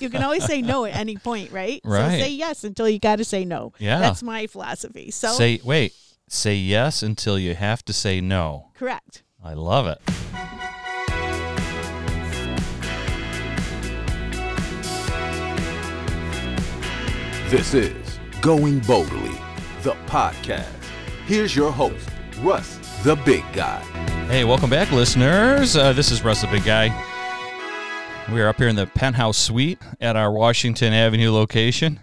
You can always say no at any point, right? Right. So say yes until you got to say no. Yeah. That's my philosophy. So Say wait. Say yes until you have to say no. correct. I love it. This is Going Boldly, the podcast. Here's your host, Russ, the big guy. Hey, welcome back, listeners. Uh, this is Russ the Big Guy. We are up here in the penthouse suite at our Washington Avenue location.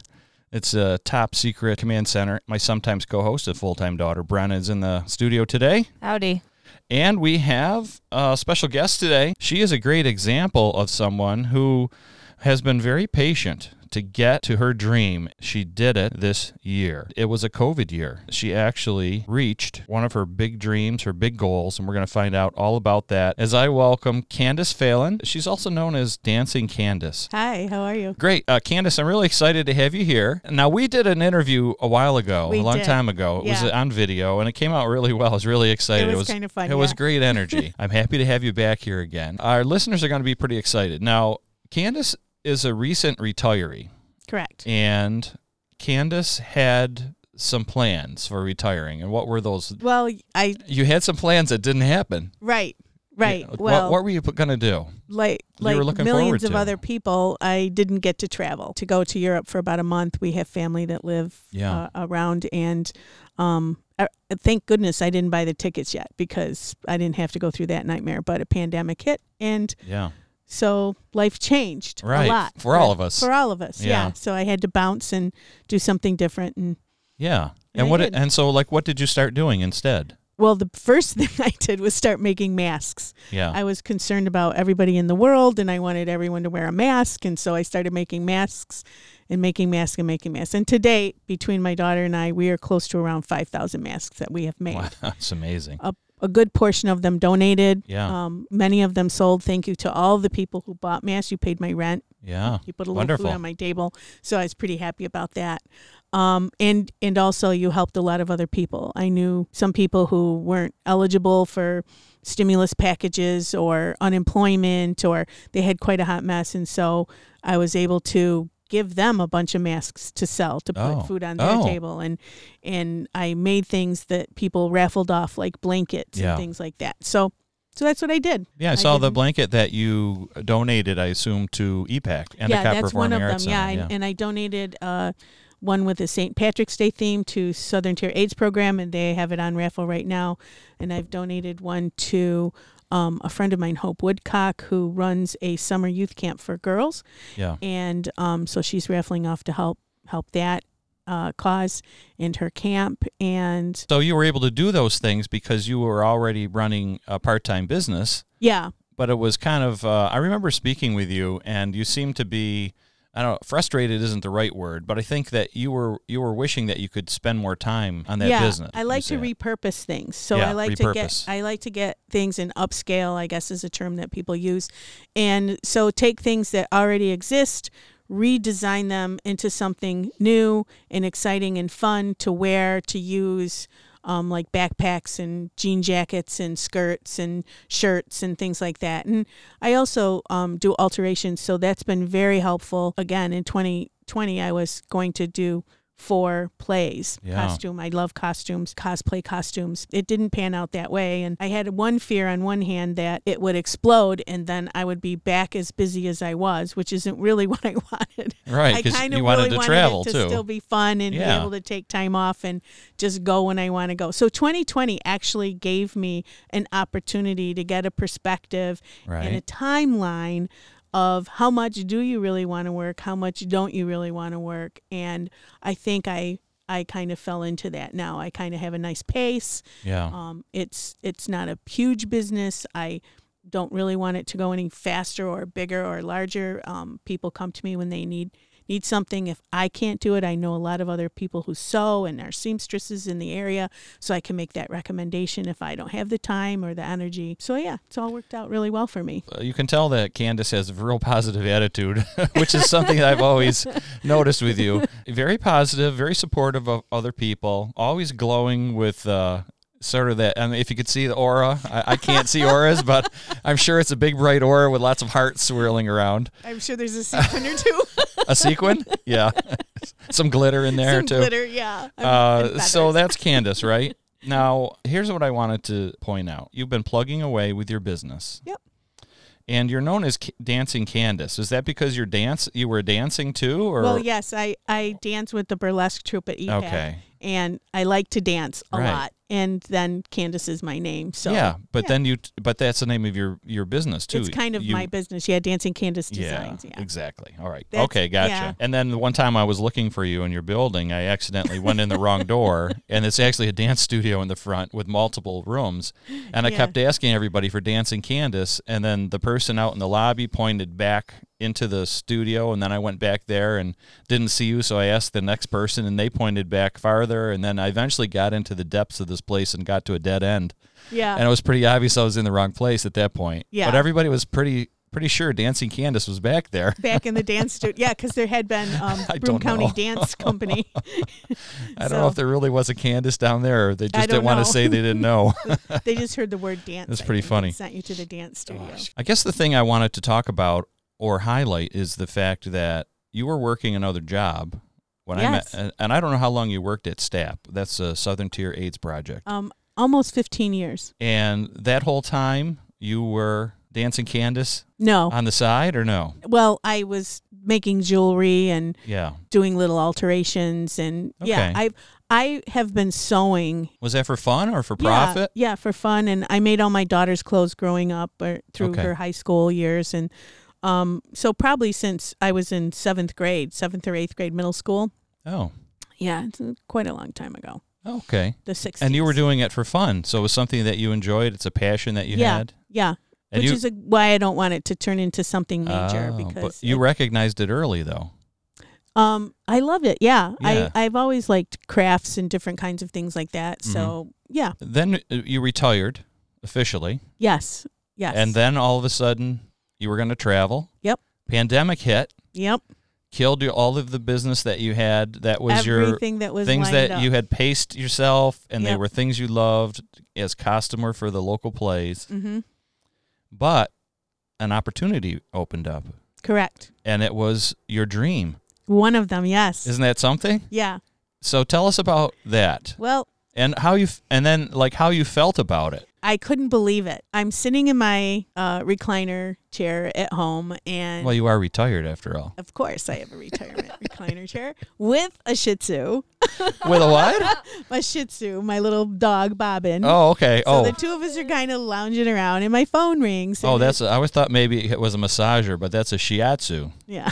It's a top secret command center. My sometimes co host, a full time daughter, Brenna, is in the studio today. Howdy. And we have a special guest today. She is a great example of someone who has been very patient to get to her dream. She did it this year. It was a COVID year. She actually reached one of her big dreams, her big goals, and we're going to find out all about that as I welcome Candace Phelan. She's also known as Dancing Candace. Hi, how are you? Great. Uh, Candace, I'm really excited to have you here. Now, we did an interview a while ago, We a long did. time ago. It was on video, and it came out really well. I was really excited. It was kinda fun, It was great energy. I'm happy to have you back here again. Our listeners are going to be pretty excited. Now, Candace is a recent retiree, Correct. and Candace had some plans for retiring. And what were those? Well, I You had some plans that didn't happen. right, right. Yeah, what- well, what, were you going to do? like like millions of to? other people, I didn't get to travel to go to Europe for about a month. We have family that live Yeah. uh, around, and um, I, thank goodness I didn't buy the tickets yet because I didn't have to go through that nightmare. But a pandemic hit, and Yeah. So life changed Right. a lot For all of us. For all of us, Yeah. yeah. So I had to bounce and do something different, and Yeah. And And what? did. And so, like, what did you start doing instead? well, the first thing I did was start making masks. Yeah. I was concerned about everybody in the world and I wanted everyone to wear a mask. And so I started making masks and making masks and making masks. And today, between my daughter and I, we are close to around 5,000 masks that we have made. Wow, that's amazing. A, a good portion of them donated. Yeah. Um, many of them sold. Thank you to all the people who bought mass. You paid my rent. Yeah. You put a little Wonderful. food on my table. So I was pretty happy about that. Um, and and also you helped a lot of other people. I knew some people who weren't eligible for stimulus packages or unemployment or they had quite a hot mess and so I was able to give them a bunch of masks to sell to put Oh. food on their Oh. table and and I made things that people raffled off like blankets Yeah. and things like that. So so that's what I did. Yeah, I I saw the blanket that you donated, I assume, to EPAC, yeah, Endicott that's Performing one of them. Yeah, and, and I donated uh, one with a St. Patrick's Day theme to Southern Tier AIDS program, and they have it on raffle right now. And I've donated one to um, a friend of mine, Hope Woodcock, who runs a summer youth camp for girls, yeah. and um, so she's raffling off to help help that uh, cause and her camp. And So you were able to do those things because you were already running a part-time business, yeah, but it was kind of. Uh, I remember speaking with you, and you seemed to be. I don't know. Frustrated isn't the right word, but I think that you were you were wishing that you could spend more time on that yeah, business. I like to repurpose things. So Yeah, I like to get I like to get things in upscale, I guess is a term that people use. And so take things that already exist, redesign them into something new and exciting and fun to wear, to use. Um, like backpacks and jean jackets and skirts and shirts and things like that. And I also um, do alterations, so that's been very helpful. Again, in 2020, I was going to do four plays Yeah. costume. I love costumes, cosplay costumes. It didn't pan out that way. And I had one fear on one hand that it would explode and then I would be back as busy as I was, which isn't really what I wanted. Right, I kind you of wanted really to wanted travel, it to too. still be fun and Yeah. be able to take time off and just go when I want to go. So 2020 actually gave me an opportunity to get a perspective and a timeline of how much do you really want to work, how much don't you really want to work, and I think I I kind of fell into that now. I kind of have a nice pace. Yeah. Um, it's it's not a huge business. I don't really want it to go any faster or bigger or larger. Um, people come to me when they need need something. If I can't do it, I know a lot of other people who sew and are seamstresses in the area, so I can make that recommendation if I don't have the time or the energy. So yeah, it's all worked out really well for me. Uh, you can tell that Candace has a real positive attitude, which is something that I've always noticed with you. Very positive, very supportive of other people, always glowing with uh, sort of that. I mean, if you could see the aura, I, I can't see auras, but I'm sure it's a big bright aura with lots of hearts swirling around. I'm sure there's a sequin or two. A sequin, yeah, some glitter in there Some too. glitter, yeah. Uh, so that's Candace, right? Now, here's what I wanted to point out. You've been plugging away with your business. Yep. And you're known as Dancing Candace. Is that because you're dance you were dancing too or Well, yes, I I dance with the burlesque troupe at EPAC, Okay. and I like to dance a Right. lot. And then Candace is my name, so yeah, but yeah. then you but that's the name of your your business too. it's kind of You- my business. Yeah, Dancing Candace Designs. Yeah, exactly. All right. That's- okay, gotcha. yeah. And then the one time I was looking for you in your building, I accidentally went in the wrong door, and it's actually a dance studio in the front with multiple rooms. And I Yeah. kept asking everybody for Dancing Candace, and then the person out in the lobby pointed back into the studio, and then I went back there and didn't see you, so I asked the next person, and they pointed back farther, and then I eventually got into the depths of this place and got to a dead end yeah. and it was pretty obvious I was in the wrong place at that point. Yeah. But everybody was pretty pretty sure Dancing Candace was back there. Back in the dance studio, yeah, because there had been um, Broome County. Dance Company. I don't know if there really was a Candace down there, or they just didn't don't want to say they didn't know. they just heard the word dance. That's pretty funny. Sent you to the dance studio. I guess the thing I wanted to talk about or highlight is the fact that you were working another job when Yes. I met, and I don't know how long you worked at STAP. That's a Southern Tier AIDS project, Um, almost 15 years. and that whole time you were dancing Candace No, on the side, or no? well, I was making jewelry and Yeah. doing little alterations, and yeah, Okay. I I have been sewing. Was that for fun or for Yeah, profit? Yeah, for fun, and I made all my daughter's clothes growing up or through Okay. her high school years, and um, so probably since I was in seventh grade, seventh or eighth grade, middle school. Oh, Yeah, it's uh, quite a long time ago. okay. The 60s. And you were doing it for fun, so it was something that you enjoyed. It's a passion that you yeah, had. yeah. And Which you, is a, why I don't want it to turn into something major Oh, because but you it- recognized it early, though. Um, I love it. Yeah. Yeah. I I've always liked crafts and different kinds of things like that. Mm-hmm. So yeah, Then uh, you retired officially, yes, yes, and then all of a sudden you were going to travel. Yep. Pandemic hit, yep, killed you, all of the business that you had. That was your everything that was things that up. you had paced yourself, and they were things you loved as costumer for the local plays. Mm-hmm. But an opportunity opened up, Correct. and it was your dream. One of them, yes. Isn't that something? yeah. So tell us about that Well, and how you f- and then like how you felt about it. I couldn't believe it. I'm sitting in my uh, recliner chair at home, and Well, you are retired after all. of course, I have a retirement recliner chair with a Shih Tzu. With a what? My Shih Tzu, my little dog Bobbin. Oh, okay. So oh, the two of us are kind of lounging around, and my phone rings. oh, that's. I always thought maybe it was a massager, but that's a shiatsu. Yeah.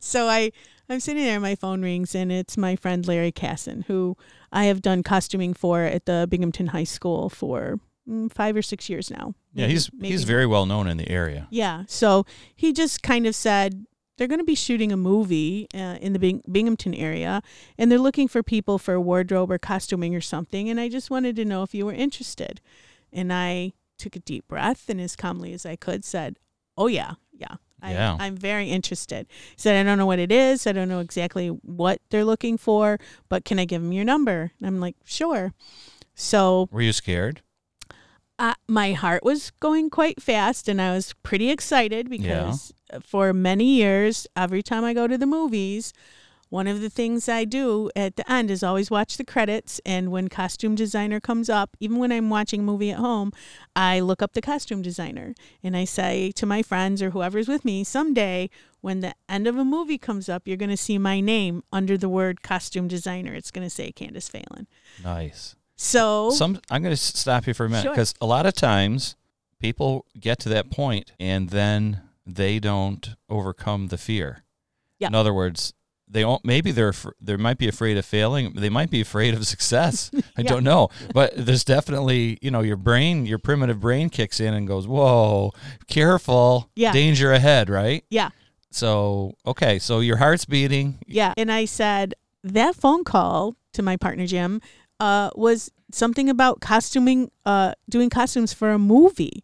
so I I'm sitting there, my phone rings, and it's my friend Larry Casson, who I have done costuming for at the Binghamton High School for mm, five or six years now. Yeah, he's maybe he's very well known in the area. Yeah. So he just kind of said they're going to be shooting a movie uh, in the Bing- Binghamton area, and they're looking for people for wardrobe or costuming or something. And I just wanted to know if you were interested. And I took a deep breath and, as calmly as I could, said, "Oh yeah, yeah." I, Yeah. I'm very interested. He said, I don't know what it is. I don't know exactly what they're looking for, but can I give them your number? And I'm like, sure. So Were you scared? uh, my heart was going quite fast and I was pretty excited because for many years, every time I go to the movies, one of the things I do at the end is always watch the credits. And when costume designer comes up, even when I'm watching a movie at home, I look up the costume designer and I say to my friends or whoever's with me, someday when the end of a movie comes up, you're going to see my name under the word costume designer. It's going to say Candace Phelan. Nice. So, Some I'm going to stop you for a minute Sure. because a lot of times people get to that point and then they don't overcome the fear. Yeah. In other words, they won't, maybe they're they might be afraid of failing. They might be afraid of success. I Yeah. don't know, but there's definitely you know your brain, your primitive brain kicks in and goes, "Whoa, careful, Yeah. danger ahead!" Right? yeah. So okay, so your heart's beating. Yeah. And I said, that phone call to my partner, Jim, uh, was something about costuming, uh, doing costumes for a movie.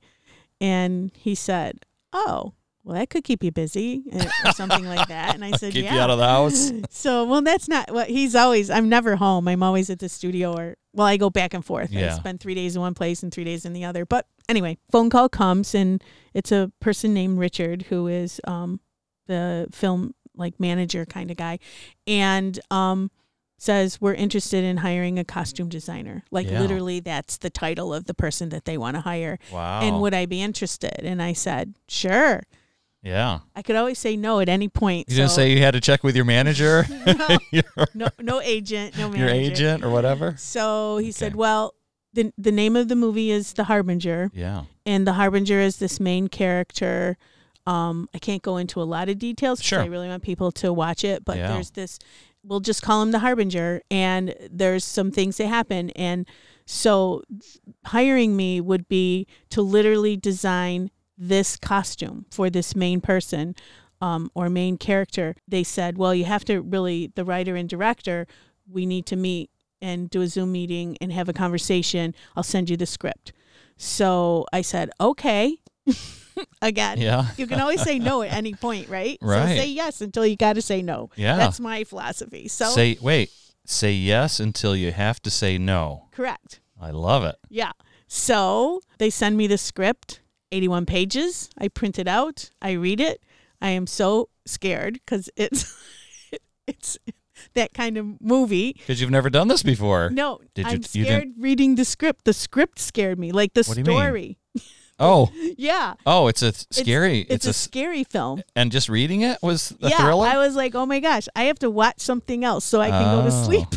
And he said, oh, well, that could keep you busy uh, or something like that. And I said, Keep yeah. you out of the house. so, well, that's not what he's always, I'm never home. I'm always at the studio or, well, I go back and forth. I Yeah. spend three days in one place and three days in the other. But anyway, phone call comes and it's a person named Richard who is um, the film like manager kind of guy, and um, says we're interested in hiring a costume designer. Like Yeah. literally, that's the title of the person that they want to hire. Wow. And would I be interested? And I said, sure. Yeah. I could always say no at any point. You didn't say you had to check with your manager, no, your, no, no agent, no manager. your agent, or whatever. So he said, well, the the name of the movie is The Harbinger, Yeah. and the Harbinger is this main character. Um, I can't go into a lot of details because Sure. I really want people to watch it. But Yeah. there's this. We'll just call him the Harbinger, and there's some things that happen, and so hiring me would be to literally design this costume for this main person um, or main character. They said, well, you have to really the writer and director. We need to meet and do a Zoom meeting and have a conversation. I'll send you the script. So I said, okay. Again, Yeah. you can always say no at any point, right? Right. So say yes until you got to say no. Yeah. That's my philosophy. So say wait. Say yes until you have to say no. correct. I love it. Yeah. So they send me the script, 81 pages. I print it out. I read it. I am so scared because it's it's that kind of movie. Because you've never done this before. No, Did you- I'm you scared reading the script. The script scared me, like the What do you mean? story. Oh. Yeah, Oh, it's a scary. it's, It's, a, a, s- scary film. and just reading it was a yeah, thriller. I was like, oh my gosh, I have to watch something else so I can go to Oh. sleep.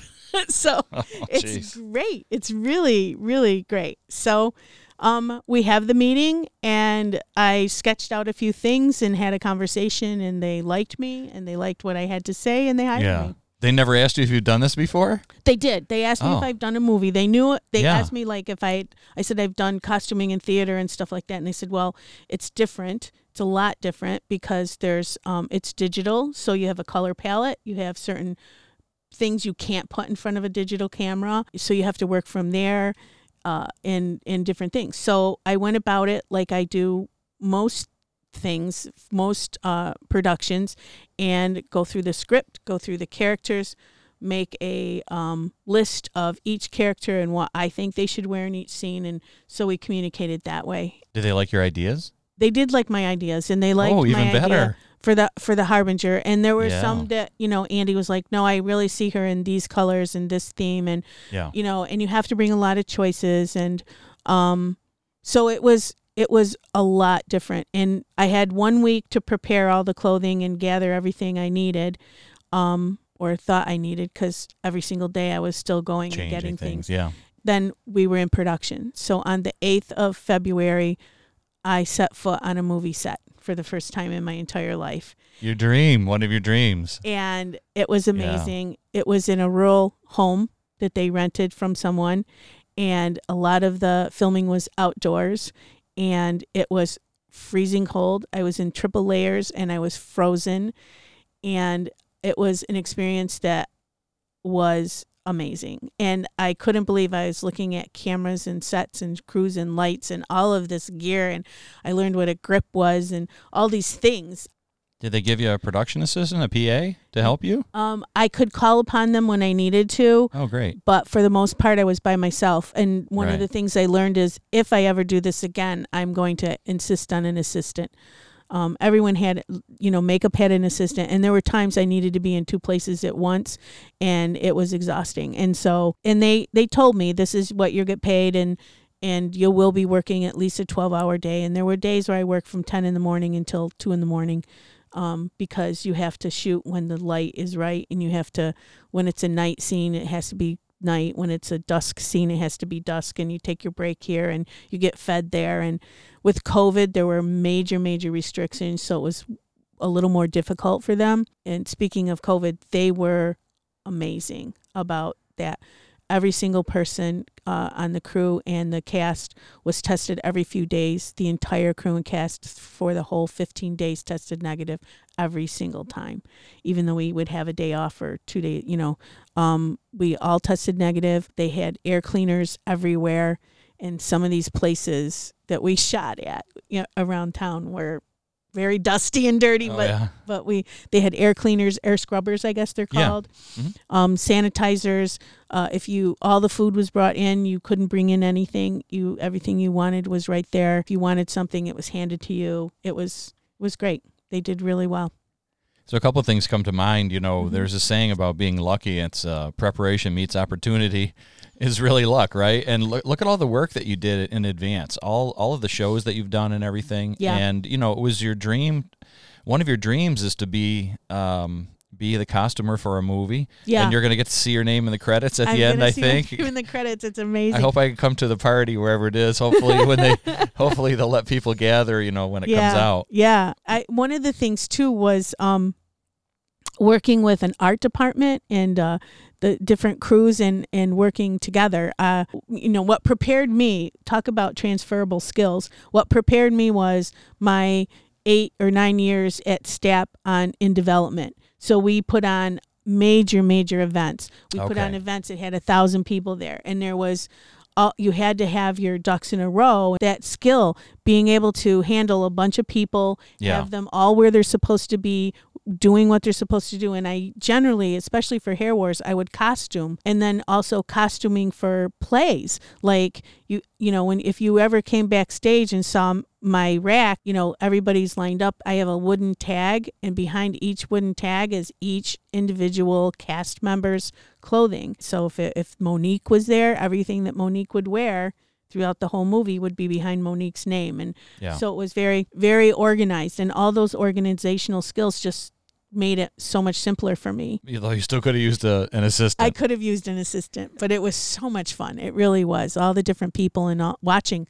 so oh, it's great. It's really, really great. So um, we have the meeting, and I sketched out a few things and had a conversation, and they liked me, and they liked what I had to say, and they hired Yeah. me. They never asked you if you'd done this before. They did. They asked me if Oh. I've done a movie. They knew it. They Yeah. asked me like if I. I said I've done costuming in theater and stuff like that, and they said, well, it's different. It's a lot different because there's um, it's digital, so you have a color palette. You have certain things you can't put in front of a digital camera, so you have to work from there, uh, in in different things. So I went about it like I do most things, most uh, productions, and go through the script, go through the characters, make a um, list of each character and what I think they should wear in each scene, and so we communicated that way. Did they like your ideas? They did like my ideas, and they liked oh, even my idea better. For the for the harbinger. And there were Yeah. some that you know Andy was like, no, I really see her in these colors and this theme, and Yeah. you know, and you have to bring a lot of choices and um so it was it was a lot different and I had one week to prepare all the clothing and gather everything I needed um or thought I needed cuz every single day I was still going and getting things. things. Yeah. Then we were in production. So on the 8th of February I set foot on a movie set for the first time in my entire life Your dream. One of your dreams. and it was amazing. It was in a rural home that they rented from someone, and a lot of the filming was outdoors, and it was freezing cold. I was in triple layers and I was frozen, and it was an experience that was amazing. And I couldn't believe I was looking at cameras and sets and crews and lights and all of this gear and I learned what a grip was and all these things. Did they give you a production assistant, a PA, to help you? Um, I could call upon them when I needed to, Oh, great. but for the most part, I was by myself. And one Right. of the things I learned is if I ever do this again, I'm going to insist on an assistant. Um, everyone had, you know, makeup had an assistant, and there were times I needed to be in two places at once, and it was exhausting. And so, and they they told me this is what you get paid, and and you will be working at least a 12 hour day. And there were days where I worked from 10 in the morning until two in the morning um, because you have to shoot when the light is right and you have to when it's a night scene it has to be night when it's a dusk scene it has to be dusk and you take your break here and you get fed there. And with covid there were major major restrictions so it was a little more difficult for them. And speaking of covid they were amazing about that every single person uh, on the crew and the cast was tested every few days. The entire crew and cast for the whole 15 days tested negative every single time, even though we would have a day off or two days. You know, um, we all tested negative. They had air cleaners everywhere, and some of these places that we shot at you know, around town were very dusty and dirty, Oh, but yeah. but we they had air cleaners, air scrubbers, I guess they're Yeah. called. Mhm. Um, sanitizers. Uh, if you all the food was brought in, you couldn't bring in anything. You everything you wanted was right there. If you wanted something, it was handed to you. It was it was great. They did really well. So a couple of things come to mind. You know, Mhm. there's a saying about being lucky. It's uh, preparation meets opportunity is really luck, right? And look, look at all the work that you did in advance. All all of the shows that you've done and everything. Yeah. And you know, it was your dream. One of your dreams is to be um, be the costumer for a movie. Yeah. And you're gonna get to see your name in the credits at I'm the end. I think. name in the credits. It's amazing. I hope I can come to the party wherever it is. Hopefully, when they hopefully they'll let people gather. You know, when it yeah, comes out. Yeah. I one of the things too was um working with an art department and uh the different crews and and working together. Uh you know, what prepared me, talk about transferable skills. What prepared me was my 8 or 9 years at STAP on in development. So we put on major major events. We put on events that had a thousand people there and there was all, you had to have your ducks in a row. That skill, being able to handle a bunch of people, Yeah. have them all where they're supposed to be, doing what they're supposed to do. And I generally, especially for Hair Wars, I would costume and then also costuming for plays. Like you, you know, when if you ever came backstage and saw my rack, you know, everybody's lined up. I have a wooden tag, and behind each wooden tag is each individual cast member's clothing. So if it, if Monique was there, everything that Monique would wear throughout the whole movie would be behind Monique's name, and Yeah. so it was very very organized, and all those organizational skills just made it so much simpler for me. Although you still could have used a, an assistant. I could have used an assistant, but it was so much fun. It really was. All the different people and all, watching,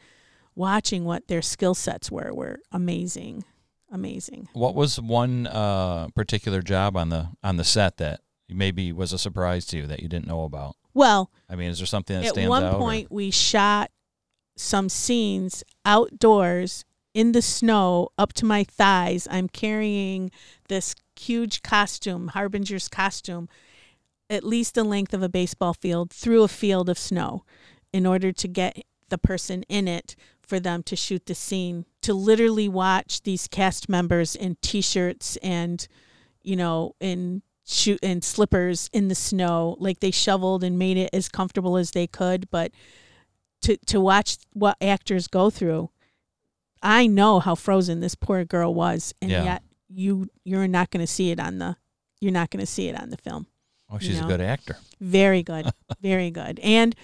watching what their skill sets were were amazing, amazing. What was one uh, particular job on the on the set that maybe was a surprise to you that you didn't know about? Well, I mean, is there something that stands out? at one out? or- point we shot some scenes outdoors in the snow up to my thighs. I'm carrying this huge costume, Harbinger's costume, at least the length of a baseball field through a field of snow in order to get the person in it for them to shoot the scene to literally watch these cast members in t-shirts and you know in shoot in slippers in the snow like they shoveled and made it as comfortable as they could but to to watch what actors go through i know how frozen this poor girl was and Yeah. yet you you're not going to see it on the you're not going to see it on the film oh, she's know. a good actor. very good very good and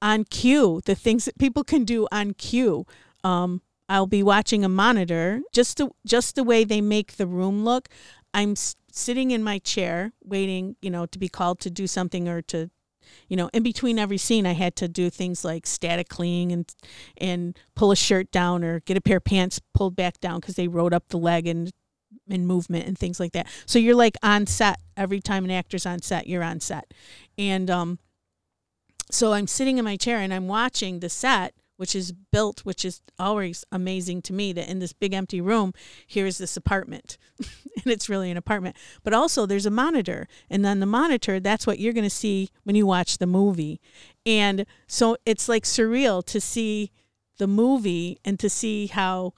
on cue the things that people can do on cue um i'll be watching a monitor just the just the way they make the room look i'm s- sitting in my chair waiting you know to be called to do something or to you know in between every scene i had to do things like static cleaning and and pull a shirt down or get a pair of pants pulled back down because they rode up the leg and and movement and things like that. So you're like on set. Every time an actor's on set you're on set. And um so i'm sitting in my chair and i'm watching the set which is built which is always amazing to me that in this big empty room here's this apartment. And it's really an apartment. But also there's a monitor. And then the monitor that's what you're going to see when you watch the movie. And so it's like surreal to see the movie and to see how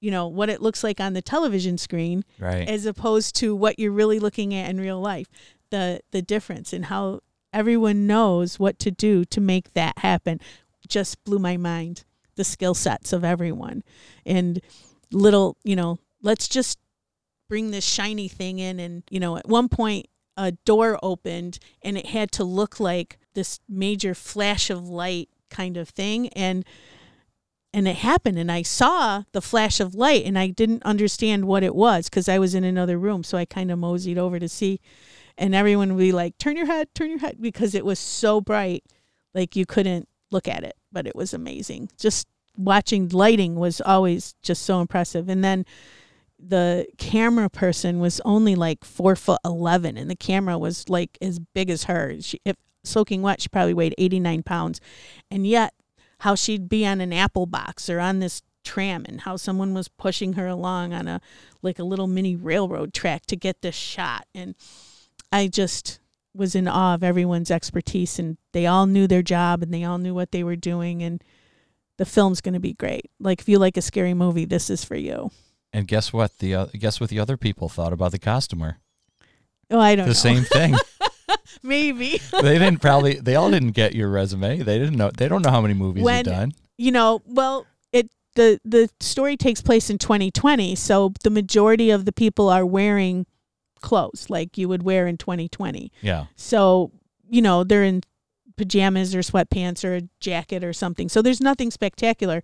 you know what it looks like on the television screen Right. as opposed to what you're really looking at in real life. The the difference and how everyone knows what to do to make that happen just blew my mind the skill sets of everyone. And little you know let's just bring this shiny thing in and you know at one point a door opened and it had to look like this major flash of light kind of thing. And and it happened and i saw the flash of light and i didn't understand what it was because i was in another room. So i kind of moseyed over to see and everyone would be like turn your head turn your head because it was so bright like you couldn't look at it but it was amazing. Just watching lighting was always just so impressive. And then the camera person was only like four foot eleven, and the camera was like as big as her. She, if soaking wet, she probably weighed eighty nine pounds, and yet how she'd be on an apple box or on this tram, and how someone was pushing her along on a like a little mini railroad track to get this shot, and I just was in awe of everyone's expertise, and they all knew their job, and they all knew what they were doing, and the film's going to be great. Like if you like a scary movie, this is for you. And guess what? The uh, guess what the other people thought about the costumer? Oh, I don't The know. same thing. Maybe. they didn't probably. They all didn't get your resume. They didn't know. They don't know how many movies When- you've done. you know, well, it the the story takes place in 2020, so the majority of the people are wearing clothes like you would wear in 2020. Yeah. So, you know, they're in pajamas or sweatpants or a jacket or something. So there's nothing spectacular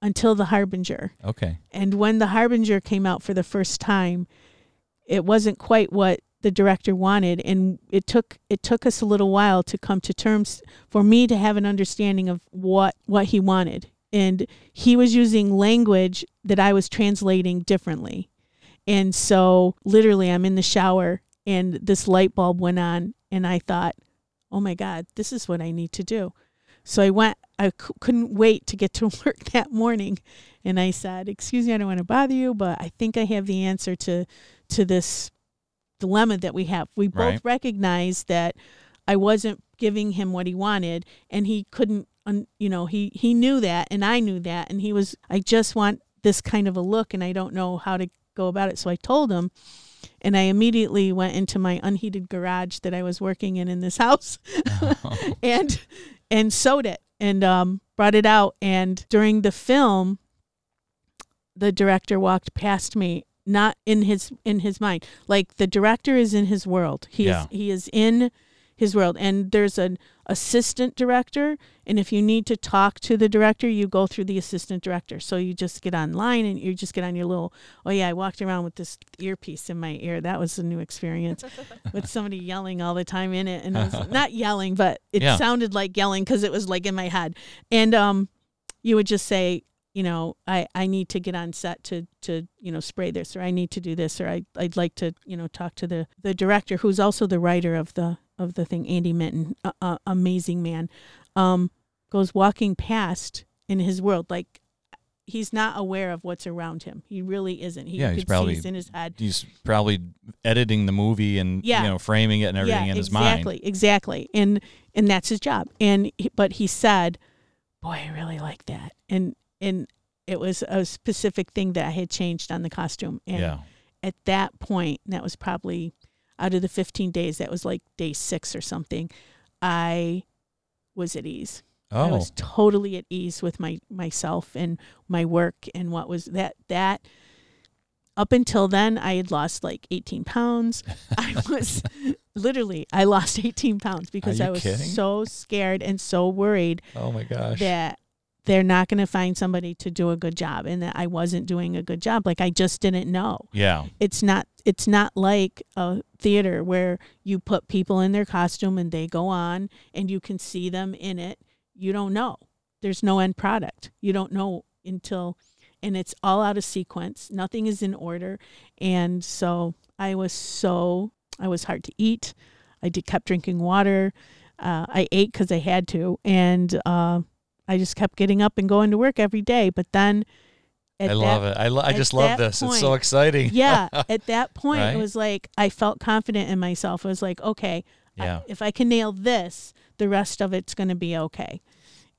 until the Harbinger. Okay. And when the Harbinger came out for the first time, it wasn't quite what the director wanted and it took it took us a little while to come to terms for me to have an understanding of what what he wanted. And he was using language that I was translating differently. And so literally I'm in the shower and this light bulb went on and I thought, "Oh my god, this is what I need to do." So I went I c- couldn't wait to get to work that morning and I said, "Excuse me, I don't want to bother you, but I think I have the answer to to this dilemma that we have. We both Right. recognized that I wasn't giving him what he wanted, and he couldn't. Un, you know, he he knew that, and I knew that, and he was. I just want this kind of a look, and I don't know how to go about it. So I told him, and I immediately went into my unheated garage that I was working in in this house, and and sewed it and um, brought it out. And during the film, the director walked past me not in his in his mind like the director is in his world he Yeah. is he is in his world. And there's an assistant director and if you need to talk to the director you go through the assistant director. So you just get online and you just get on your little oh yeah i walked around with this earpiece in my ear. That was a new experience with somebody yelling all the time in it. And it was not yelling but it Yeah. sounded like yelling because it was like in my head. And um you would just say you know i i need to get on set to to you know spray this or i need to do this or i i'd like to you know talk to the the director who's also the writer of the of the thing andy mitton uh, uh, amazing man um goes walking past in his world like he's not aware of what's around him he really isn't he Yeah, he's probably- in his head He's probably editing the movie and Yeah. you know framing it and everything yeah, in his mind. Exactly, exactly. and and that's his job. And but he said, "Boy, I really like that." And and it was a specific thing that I had changed on the costume. And Yeah. at that point, that was probably out of the 15 days, that was like day six or something. I was at ease. Oh. I Oh. was totally at ease with my myself and my work and what was that that up until then I had lost like 18 pounds. I was literally I lost 18 pounds because I was kidding? so scared and so worried Oh my gosh. that they're not going to find somebody to do a good job and that I wasn't doing a good job. Like I just didn't know. Yeah. it's not it's not like a theater where you put people in their costume and they go on and you can see them in it. You don't know. There's no end product. You don't know until and it's all out of sequence. Nothing is in order. And so i was so i was hard to eat. I did, kept drinking water. Uh, i ate because i had to. And uh, i just kept getting up and going to work every day but then I that love it. I, lo- I just love this. It's so exciting. yeah at that point Right? it was like i felt confident in myself I was like okay I- Yeah. if i can nail this the rest of it's going to be okay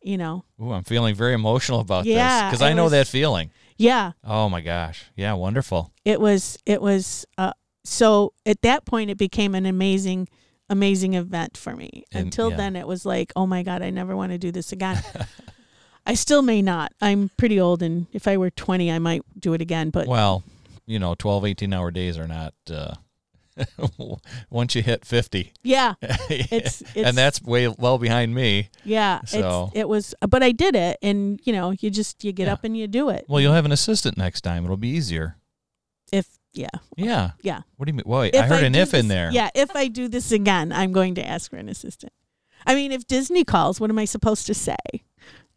you know Ooh, I'm feeling very emotional about this because I know was- that feeling. yeah Oh my gosh. Yeah. Wonderful. it was it was uh so at that point it became an amazing amazing event for me And- until yeah. then it was like oh my god i never want to do this again i still may not i'm pretty old and if i were 20 i might do it again but Well, you know, 12, 18 hour days are not. Uh, once you hit 50, yeah it's it's and that's way well behind me. Yeah, So- it was, but I did it, and you know, you just you get Yeah. up and you do it. Well, you'll have an assistant next time. It'll be easier. If yeah, Yeah. yeah. What do you mean? Wait, I heard an do if in there. Yeah, if I do this again, I'm going to ask for an assistant. I mean, if Disney calls, what am I supposed to say?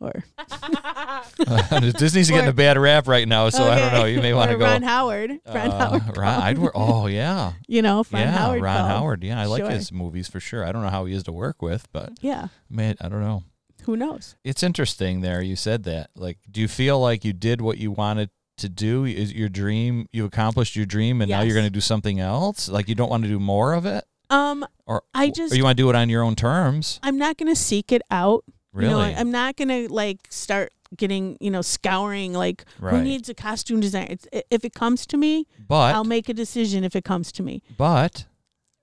Or Disney's getting a bad rap right now, so I don't know. You may want to go. Ron Howard. Ron uh, Howard. Ron, I'd. Oh yeah. you know, Ron yeah, Howard. Ron called. Howard. Yeah, I like his movies for sure. I don't know how he is to work with, but Yeah, man, I don't know. who knows? It's interesting there. You said that. Like, do you feel like you did what you wanted to do? Is your dream you accomplished your dream, and now you're going to do something else? Like, you don't want to do more of it, Um, or I or just- you want to do it on your own terms, I'm not going to seek it out. Really? You know, I'm not gonna like start getting you know scouring like who needs a costume designer. It's, if it comes to me, but I'll make a decision. If it comes to me, but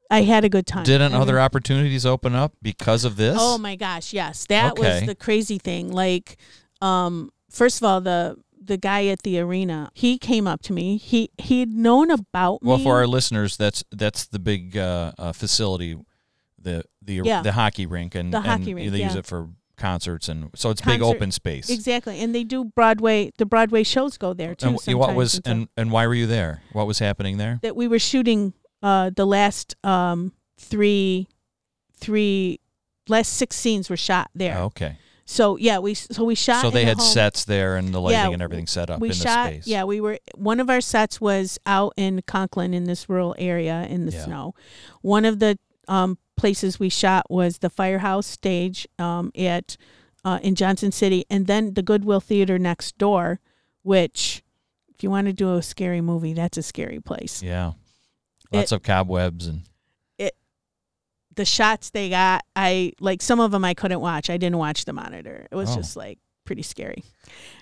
I had a good time. didn't I other really- opportunities open up because of this? Oh my gosh, yes. That Okay. was the crazy thing. Like um first of all the the guy at the arena, he came up to me. He he'd known about me. Well, me. for our listeners, that's that's the big uh, uh, facility, the the Yeah. the hockey rink, and The and hockey rink, they use it for concerts, and so it's big open space. Exactly. And they do Broadway the Broadway shows go there too. And wh- what was and so- and and why were you there? What was happening there? that we were shooting uh the last um three three last six scenes were shot there. Oh, okay, So yeah, we so we shot so they the had home- sets there and the lighting Yeah, and everything set up we in shot the space. yeah we were one of our sets was out in conklin in this rural area in the Yeah. snow one of the um, places we shot was the firehouse stage um, at uh, in johnson city and then the goodwill theater next door which if you want to do a scary movie that's a scary place yeah, lots of cobwebs and the shots they got i like some of them i couldn't watch i didn't watch the monitor it was Oh. just like pretty scary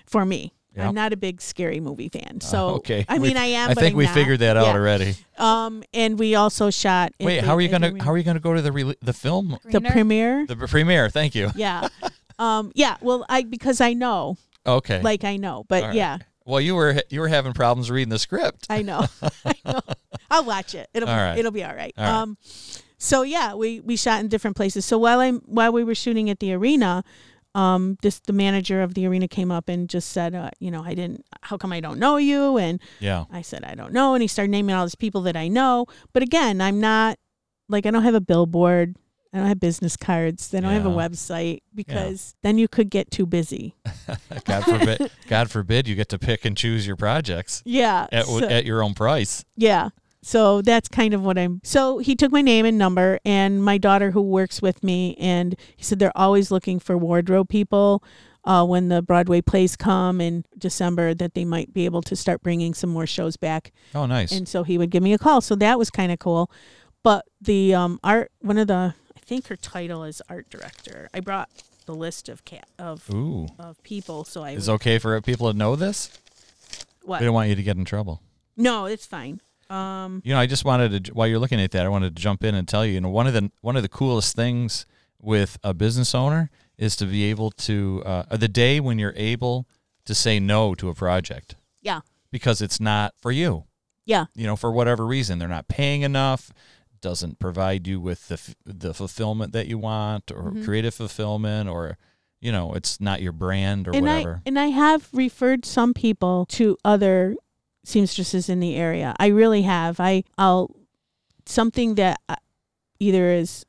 for me Yep. i'm not a big scary movie fan so Oh, okay. i We- mean i am I but think I'm we not. figured that out Yeah. already. Um, and we also shot. Wait, the- how are you gonna arena. how are you gonna go to the re- the film the premiere? the premiere? Thank you. yeah, um, yeah. Well, I because I know, Okay, like I know, but All right. yeah, well you were you were having problems reading the script. I know. I know. I'll watch it. It'll All be, right. it'll be all right. All right. Um, so yeah, we we shot in different places. So while I'm while we were shooting at the arena, um, this the manager of the arena came up and just said, uh, you know, I didn't. How come I don't know you? And yeah, I said, I don't know. And he started naming all these people that I know. But again, I'm not like I don't have a billboard. I don't have business cards. They don't have a website because then you could get too busy. God forbid. God forbid you get to pick and choose your projects Yeah. at so- at your own price. yeah. So that's kind of what I'm. So he took my name and number, and my daughter who works with me, and he said they're always looking for wardrobe people. Uh, when the Broadway plays come in December, that they might be able to start bringing some more shows back. Oh, nice. and so he would give me a call. So that was kind of cool. But the um, art, one of the, I think her title is art director. I brought the list of cat of Ooh, of people. So I is would- okay for people to know this? what? We don't want you to get in trouble. No, it's fine. Um, You know, I just wanted to while you're looking at that, I wanted to jump in and tell you, you know, one of the one of the coolest things with a business owner is to be able to uh, the day when you're able to say no to a project yeah, because it's not for you. yeah, You know, for whatever reason, they're not paying enough, doesn't provide you with the f- the fulfillment that you want, or Mhm. creative fulfillment, or you know, it's not your brand or and whatever. I and I have referred some people to other seamstresses in the area. I really have. I I'll something that uh, either is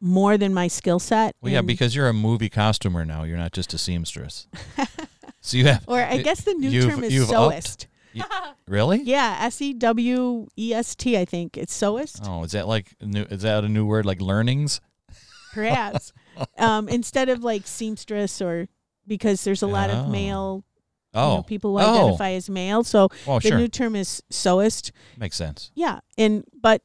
more than my skill set. well, yeah, because you're a movie costumer now. You're not just a seamstress. so you have or I guess the new term is sewist. really. Yeah, S E W E S T. I think it's sewist. Oh, is that like new? Is that a new word like learnings? perhaps um, instead of like seamstress or because there's a lot Oh. of male you Oh, know, people who Oh. identify as male. So oh, the sure, new term is sewist makes sense. yeah and but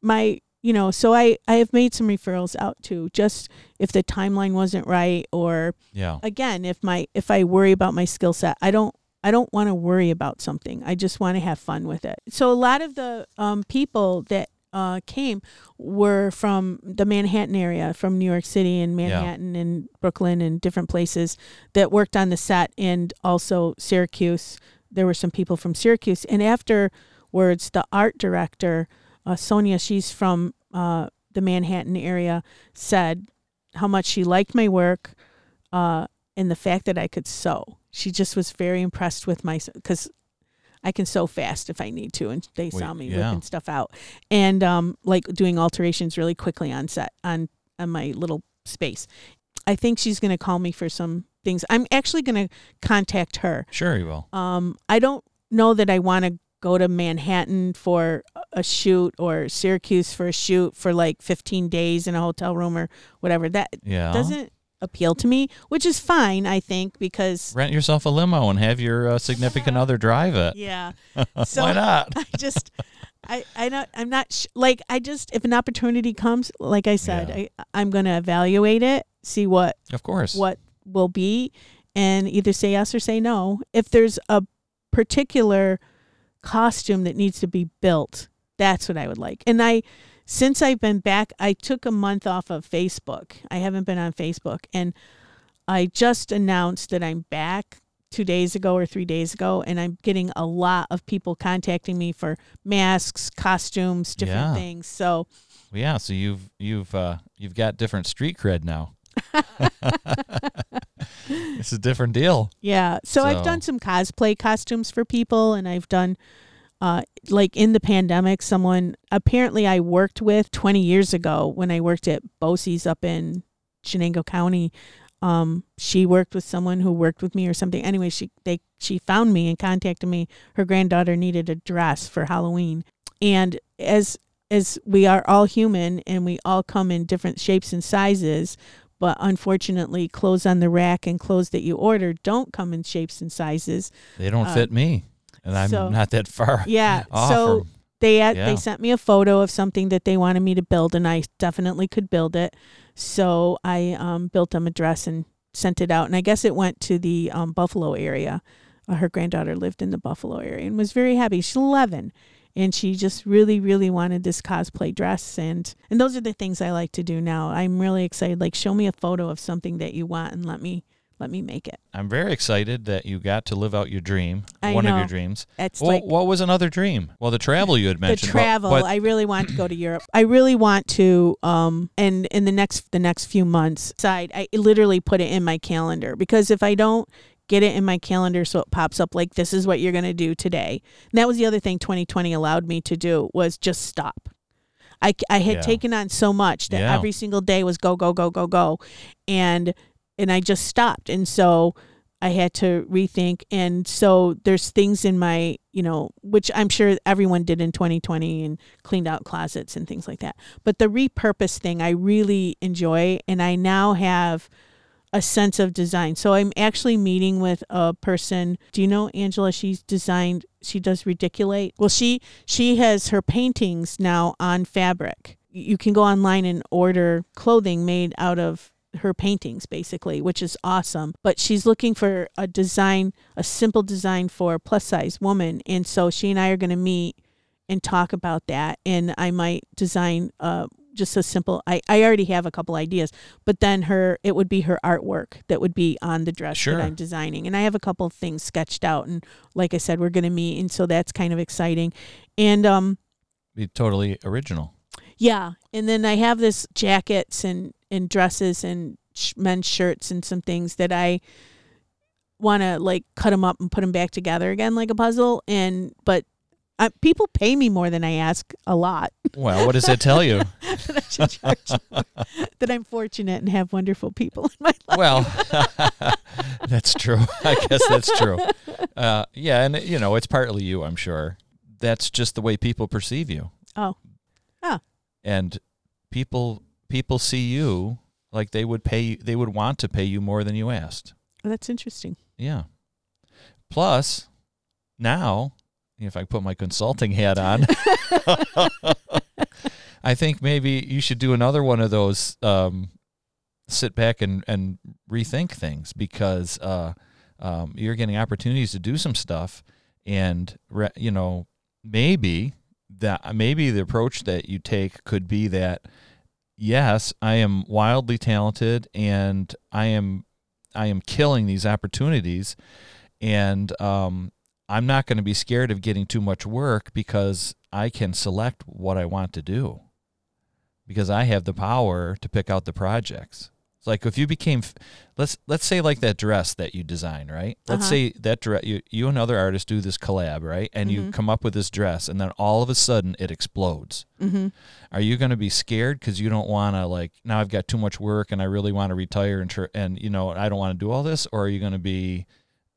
my you know so i i have made some referrals out to just if the timeline wasn't right or Yeah, again if my if i worry about my skill set i don't i don't want to worry about something. I just want to have fun with it. So a lot of the um, people that uh, came were from the manhattan area from new york city and Yeah. manhattan and brooklyn and different places that worked on the set and also syracuse there were some people from syracuse and afterwards the art director uh, sonia she's from uh, the manhattan area said how much she liked my work uh, and the fact that I could sew. She just was very impressed with my because I can sew fast if I need to, and they Well, saw me yeah. whipping stuff out and um, like doing alterations really quickly on set on on my little space. I think she's going to call me for some things. I'm actually going to contact her. sure you will. Um, I don't know that I want to go to Manhattan for a shoot or Syracuse for a shoot for like 15 days in a hotel room or whatever. That Yeah, doesn't appeal to me, which is fine, I think, because rent yourself a limo and have your uh, significant other drive it. yeah. So Why not? I just, I, I not, I'm not sh- like I just if an opportunity comes, like I said, Yeah. I, I'm gonna evaluate it, see what Of course. what will be and either say yes or say no. If there's a particular costume that needs to be built, that's what I would like. And I since I've been back, I took a month off of Facebook. I haven't been on Facebook and I just announced that I'm back two days ago or three days ago, and I'm getting a lot of people contacting me for masks, costumes, different Yeah. things. So Yeah, so you've you've uh, you've got different street cred now. it's a different deal. yeah, so, I've done some cosplay costumes for people, and I've done. Uh, like in the pandemic, someone apparently I worked with 20 years ago when I worked at Bosie's up in Chenango County. Um, she worked with someone who worked with me or something. Anyway, she they she found me and contacted me. Her granddaughter needed a dress for Halloween, and as as we are all human and we all come in different shapes and sizes, but unfortunately, clothes on the rack and clothes that you order don't come in shapes and sizes. They don't Uh, fit me, and I'm so- not that far. Yeah, so from- they had, Yeah. they sent me a photo of something that they wanted me to build, and I definitely could build it. So I um, built them a dress and sent it out, and I guess it went to the um, Buffalo area. Uh, her granddaughter lived in the Buffalo area and was very happy. She's eleven, and she just really, really wanted this cosplay dress, and and those are the things I like to do now. I'm really excited. Like, show me a photo of something that you want, and let me let me make it. I'm very excited that you got to live out your dream, I one of your dreams. It's Well, like what was another dream? Well, the travel you had the mentioned. but- travel but- i really want to go to europe i really want to um and in the next the next few months side i literally put it in my calendar because if i don't get it in my calendar so it pops up like this is what you're going to do today and that was the other thing 2020 allowed me to do was just stop I, I had Yeah. taken on so much that Yeah. every single day was go go go go go and and I just stopped. And so I had to rethink. And so there's things in my you know which I'm sure everyone did in 2020 and cleaned out closets and things like that. But the repurpose thing I really enjoy and I now have a sense of design. So I'm actually meeting with a person. Do you know Angela? She's designed she does ridiculate well she she has her paintings now on fabric. You can go online and order clothing made out of her paintings basically which is awesome. But she's looking for a design a simple design for a plus size woman. And so she and i are going to meet and talk about that. And i might design uh just a simple I, I already have a couple ideas but then her it would be her artwork that would be on the dress Sure. that i'm designing. And i have a couple of things sketched out. And like i said we're going to meet. And so that's kind of exciting. And um be totally original. yeah, and then I have this jackets and and dresses and sh- men's shirts and some things that I want to like cut them up and put them back together again like a puzzle. And but uh, people pay me more than I ask a lot. Well, what does that tell you? that I should charge more, that I'm fortunate and have wonderful people in my life. Well, that's true. I guess that's true. Uh, yeah, and you know, it's partly you, I'm sure. That's just the way people perceive you. Oh. Ah. And people people see you like they would pay they would want to pay you more than you asked. That's interesting. Yeah. Plus, now, if I put my consulting hat on, I think maybe you should do another one of those. Um, sit back and, and rethink things because uh, um, you're getting opportunities to do some stuff, and re- you know maybe that maybe the approach that you take could be that yes, I am wildly talented and I am I am killing these opportunities, and um, I'm not going to be scared of getting too much work because I can select what I want to do because I have the power to pick out the projects. It's like if you became, let's let's say like that dress that you design, right? Let's Uh-huh. say that dress you you and other artists do this collab, right? And you Mhm. come up with this dress, and then all of a sudden it explodes. Mm-hmm. Are you going to be scared because you don't want to like now I've got too much work and I really want to retire and tr- and you know I don't want to do all this, or are you going to be,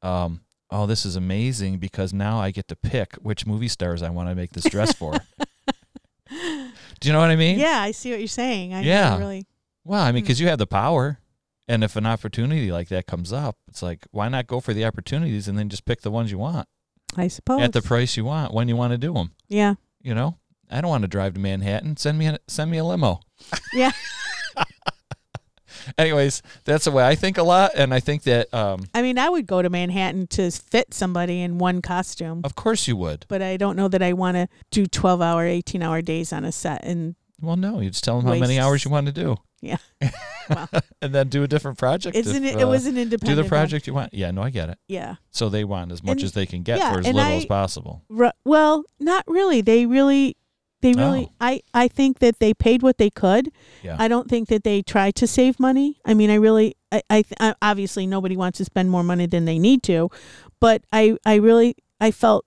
um, oh this is amazing because now I get to pick which movie stars I want to make this dress for. do you know what I mean? Yeah, I see what you're saying. I Yeah. really. Well, I mean, Hmm. because you have the power, and if an opportunity like that comes up, it's like why not go for the opportunities and then just pick the ones you want I suppose. at the price you want when you want to do them. yeah. You know, I don't want to drive to Manhattan. Send me a send me a limo. Yeah. Anyways, that's the way I think a lot, and I think that, um, I mean, I would go to Manhattan to fit somebody in one costume, of course, you would. but I don't know that I want to do 12 hour, 18 hour days on a set. And Well, no, you just tell them how many Wastes- hours you want to do, yeah, Well. and then do a different project. it's if, an, uh, it was an independent. do the project you want. Yeah, no, I get it. Yeah. So they want as much And- as they can get yeah, for as little I- as possible. Ru- Well, not really. They really, they really. Oh. I I think that they paid what they could. Yeah. I don't think that they tried to save money. I mean, I really, I, I, th- I obviously nobody wants to spend more money than they need to, but I, I really, I felt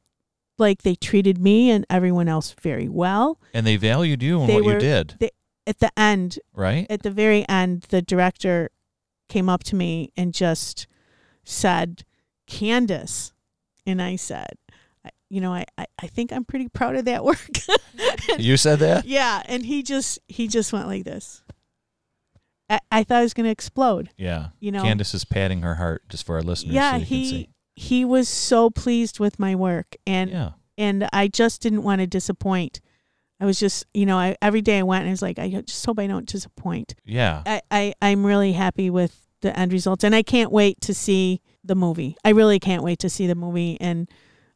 like they treated me and everyone else very well. and they valued you and They what you were- did, At the end, right? at the very end, the director came up to me and just said, "Candace," and I said, I- "You know, I, I, I think I'm pretty proud of that work." you said that. yeah, and he just he just went like this. I, I thought I was going to explode. Yeah. You know, Candace is patting her heart just for our listeners. yeah, so he he was so pleased with my work, and Yeah. and I just didn't want to disappoint. I was just, you know, I every day I went and I was like, I just hope I don't disappoint. Yeah. I, I I'm really happy with the end results, and I can't wait to see the movie. I really can't wait to see the movie, and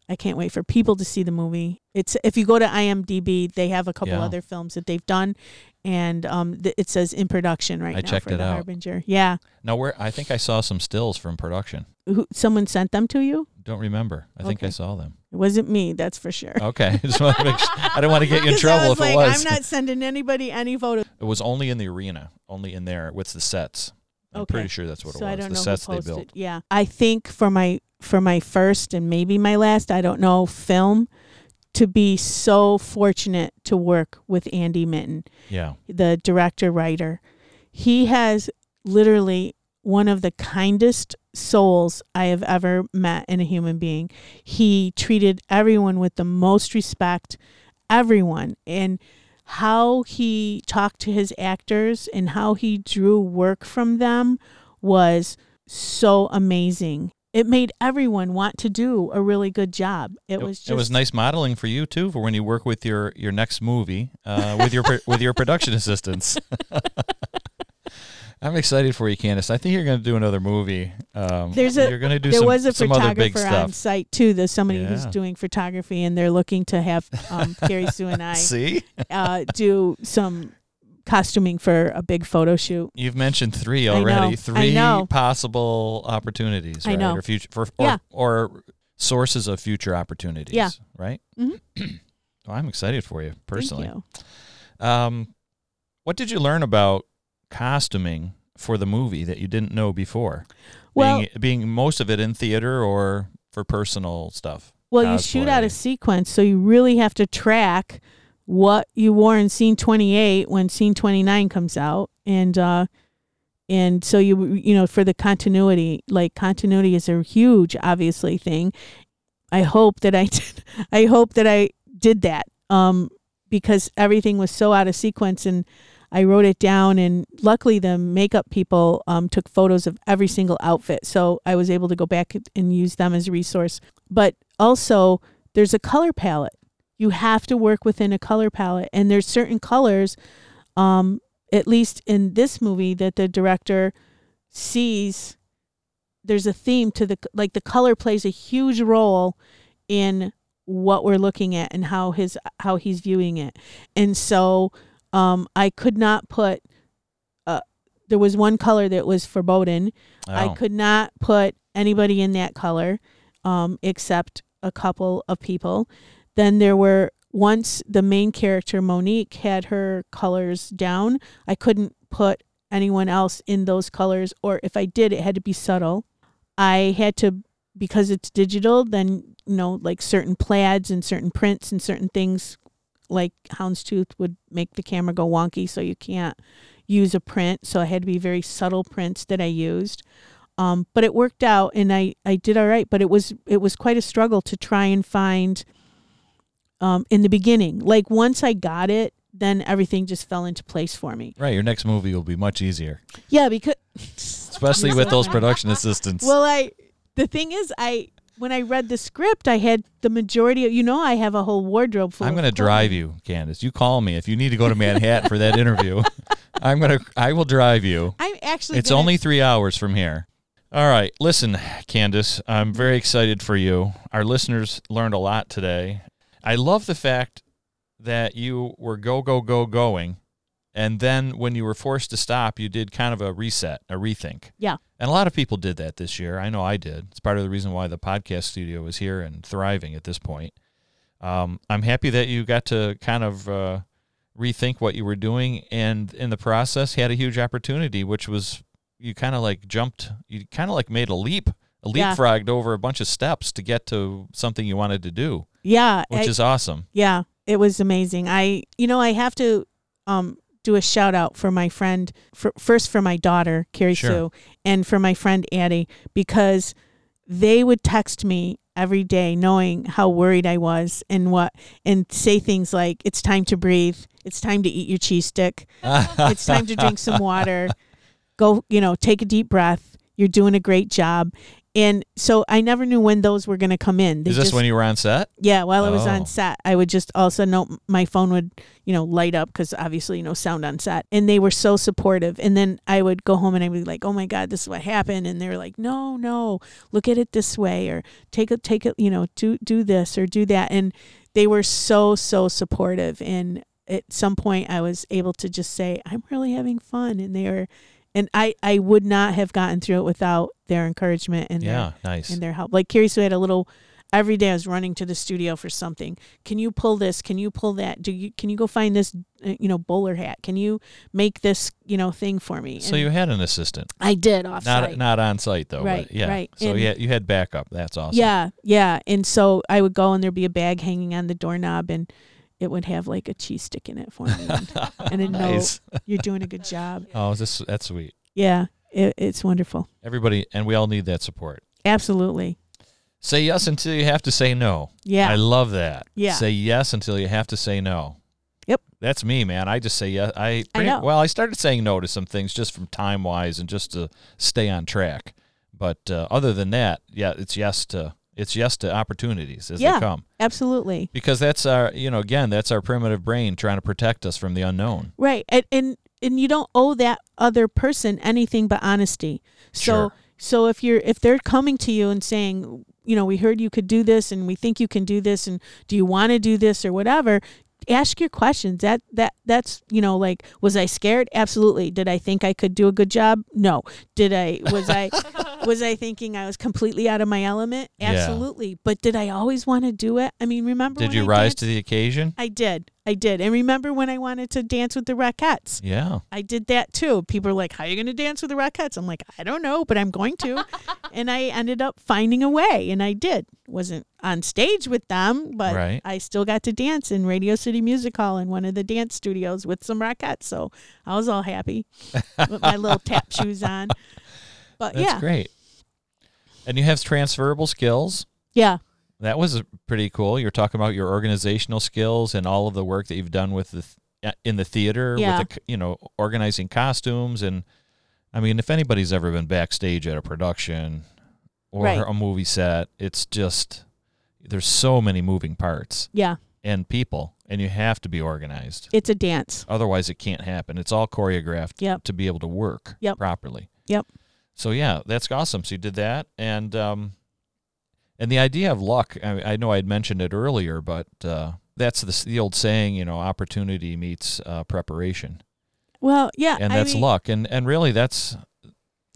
I can't wait for people to see the movie. It's if you go to IMDb, they have a couple Yeah. other films that they've done, and um, th- it says in production right I now checked for it the out. Harbinger. Yeah, Now, where I think I saw some stills from production. Who, someone sent them to you. Don't remember. I think I saw them. It wasn't me, that's for sure. Okay. Just want to make sure. I don't want to get you in I trouble if like, it was. I'm not sending anybody any photos. It was only in the arena, only in there with the sets. I'm Okay. pretty sure that's what so it was. I don't the know sets who they built. Yeah, I think for my for my first and maybe my last, I don't know, film, to be so fortunate to work with Andy Mitton, Yeah. the director writer. He has literally one of the kindest souls I have ever met in a human being. He treated everyone with the most respect, everyone, and how he talked to his actors and how he drew work from them was so amazing. It made everyone want to do a really good job. It, was just it was nice modeling for you too for when you work with your your next movie uh, with your with your production assistants. I'm excited for you, Candace. I think you're going to do another movie. Um, There's a- you're going to do there some, was a some other big photographer on site too. There's somebody who's doing photography, and they're looking to have um, Carrie Sue and I See, uh, do some costuming for a big photo shoot. you've mentioned three I know, already. I Three know. possible opportunities, I know. Or future for or, Yeah. or sources of future opportunities. Yeah. Right. Mhm. Well, I'm excited for you personally. You. Um, what did you learn about costuming for the movie that you didn't know before? Well- being, being most of it in theater or for personal stuff. Well, you shoot out a sequence, so you really have to track what you wore in scene 28 when scene 29 comes out, and uh, and so you you know for the continuity, like continuity is a huge, obviously thing. I hope that I did. I hope that I did that, um, because everything was so out of sequence, and I wrote it down. And luckily, the makeup people um, took photos of every single outfit, so I was able to go back and use them as a resource but also there's a color palette. You have to work within a color palette, and there's certain colors, um, at least in this movie, that the director sees. There's a theme to the like the color plays a huge role in what we're looking at and how his how he's viewing it, and so um, I could not put. Uh, there was one color that was I Oh, could not put anybody in that color um, except a couple of people. Then there were once the main character Monique had her colors down, I couldn't put anyone else in those colors, or if I did, it had to be subtle. I had to because it's digital. Then you know, like certain plaids and certain prints and certain things, like houndstooth would make the camera go wonky, so you can't use a print. So I had to be very subtle prints that I used. Um, but it worked out and I, I did all right. But it was it was quite a struggle to try and find um, in the beginning. Like once I got it, then everything just fell into place for me. right. Your next movie will be much easier, Yeah, because especially with those production assistants. well, I the thing is, I when I read the script, I had the majority of you know I have a whole wardrobe full. I'm going to drive you, Candace. You call me if you need to go to Manhattan for that interview. I'm going to. I will drive you. I'm actually. It's gonna- only three hours from here. All right. Listen, Candace, I'm very excited for you. Our listeners learned a lot today. I love the fact that you were go, go, go, going. And then when you were forced to stop, you did kind of a reset, a rethink. Yeah. And a lot of people did that this year. I know I did. It's part of the reason why the podcast studio is here and thriving at this point. Um, I'm happy that you got to kind of uh, rethink what you were doing, and in the process, had a huge opportunity, which was you kind of like jumped, you kind of like made a leap, a Yeah. leapfrogged over a bunch of steps to get to something you wanted to do, Yeah. which I- is awesome. Yeah, it was amazing. I, you know, I have to um, do a shout out for my friend, for, first for my daughter, Carrie Sure. Sue, and for my friend Addie, because they would text me every day knowing how worried I was and what, and say things like, it's time to breathe, it's time to eat your cheese stick, it's time to drink some water, go, you know, take a deep breath, you're doing a great job. And so I never knew when those were going to come in. They is this just- when you were on set? yeah, while I was Oh. on set, I would just all of a sudden know my phone would, you know, light up because obviously, you know, sound on set. And they were so supportive. And then I would go home and I would be like, oh my God, this is what happened. And they were like, no, no, look at it this way or take it, take it, you know, do, do this or do that. And they were so, so supportive. And at some point I was able to just say, I'm really having fun. And they were, and I, I would not have gotten through it without their encouragement and their, Yeah, nice. and their help. Like Carrie Sue had a little every day I was running to the studio for something. Can you pull this? Can you pull that? Do you can you go find this uh, you know bowler hat? Can you make this, you know, thing for me? So And you had an assistant, I did off not not on site though. Right, but yeah. right. So And- yeah, you had backup. That's awesome. Yeah, yeah. And so I would go and there'd be a bag hanging on the doorknob and it would have like a cheese stick in it for me. And, and a note, nice. you're doing a good job. Oh, this that's sweet. Yeah, it, it's wonderful. Everybody, and we all need that support. Absolutely. Say yes until you have to say no. Yeah. I love that. Yeah. Say yes until you have to say no. Yep. That's me, man. I just say yes. I, I know. well, I started saying no to some things just from time wise and just to stay on track. But uh, other than that, yeah, it's yes to it's yes to opportunities as Yeah. they come. Absolutely. Because that's our, you know, again, that's our primitive brain trying to protect us from the unknown. Right. And and, and you don't owe that other person anything but honesty. So Sure. so if you're if they're coming to you and saying, you know, we heard you could do this and we think you can do this and do you want to do this or whatever, ask your questions. That that that's, you know, like was I scared? Absolutely. Did I think I could do a good job? No. Did I was I was I thinking I was completely out of my element? Yeah. Absolutely. But did I always want to do it? I mean, remember Did you I rise danced- to the occasion? I did. I did. And remember when I wanted to dance with the Rockettes? Yeah. I did that too. People are like, How are you going to dance with the Rockettes? I'm like, I don't know, but I'm going to. and I ended up finding a way, and I did. Wasn't on stage with them, but Right. I still got to dance in Radio City Music Hall in one of the dance studios with some Rockettes. So I was all happy with my little tap shoes on. But That's yeah, great. And you have transferable skills. yeah, That was pretty cool. You're talking about your organizational skills and all of the work that you've done with the th- uh, in the theater Yeah. with the you know organizing costumes and I mean if anybody's ever been backstage at a production or Right. a movie set, it's just there's so many moving parts yeah. and people and you have to be organized. It's a dance. Otherwise it can't happen. It's all choreographed Yep. to be able to work Yep. properly. Yep. So yeah, that's awesome. So you did that, and um, and the idea of luck. I, I know I had mentioned it earlier, but uh, that's the, the old saying. You know, opportunity meets uh, preparation, Well, yeah. and I that's mean, luck. And and really, that's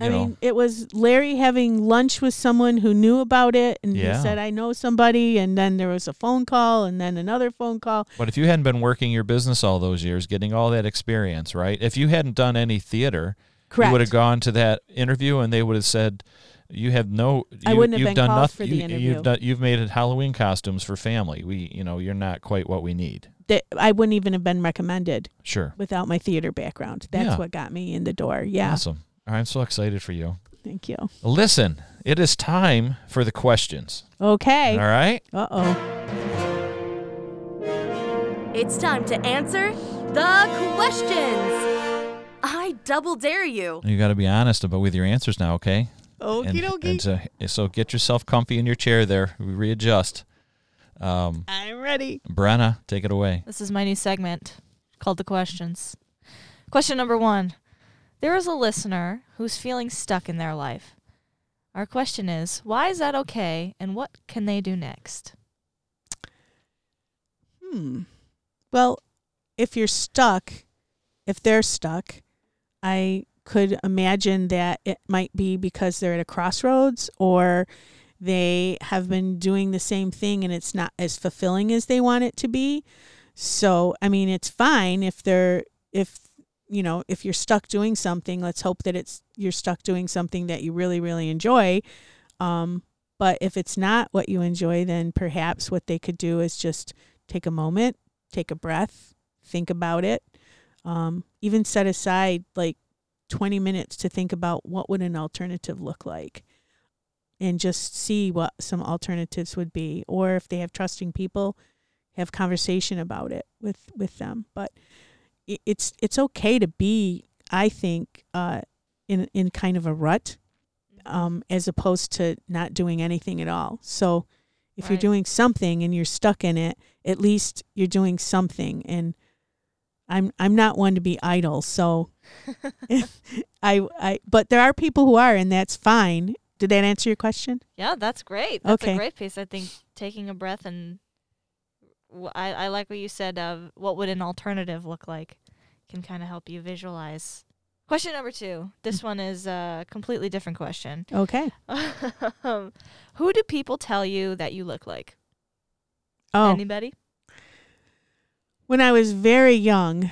I know, mean, it was Larry having lunch with someone who knew about it, and Yeah. he said, "I know somebody." And then there was a phone call, and then another phone call. but if you hadn't been working your business all those years, getting all that experience, right? If you hadn't done any theater, Correct. you would have gone to that interview, and they would have said. You have no. You, I wouldn't have you've been done called nothing. for the you, interview. You've done. You've made Halloween costumes for family. We, you know, you're not quite what we need. that I wouldn't even have been recommended Sure. without my theater background. That's Yeah. what got me in the door. Yeah. Awesome. I'm so excited for you. Thank you. Listen, it is time for the questions. Okay. All right? Uh oh. It's time to answer the questions. I double dare you. You got to be honest about with your answers now, okay? Okie And, dokie. and so, so get yourself comfy in your chair there. We readjust. Um, I'm ready. Brenna, take it away. This is my new segment called The Questions. Question number one There is a listener who's feeling stuck in their life. Our question is, why is that okay and what can they do next? Hmm. Well, if you're stuck, if they're stuck, I could imagine that it might be because they're at a crossroads or they have been doing the same thing and it's not as fulfilling as they want it to be. So, I mean, it's fine if they're if you know, if you're stuck doing something, let's hope that it's you're stuck doing something that you really really enjoy. Um, but if it's not what you enjoy, then perhaps what they could do is just take a moment, take a breath, think about it. Um, even set aside like 20 minutes to think about what would an alternative look like and just see what some alternatives would be or if they have trusting people have conversation about it with with them. But it's it's okay to be i think uh in in kind of a rut um as opposed to not doing anything at all. So if you're doing something and you're stuck in it at least you're doing something and i'm i'm not one to be idle so i i but there are people who are and that's fine did that answer your question Yeah, that's great. That's Okay. a great piece. I think taking a breath and I, I like what you said of what would an alternative look like can kind of help you visualize. Question number two. This one is a completely different question. okay um, who do people tell you that you look like? oh Anybody? When I was very young,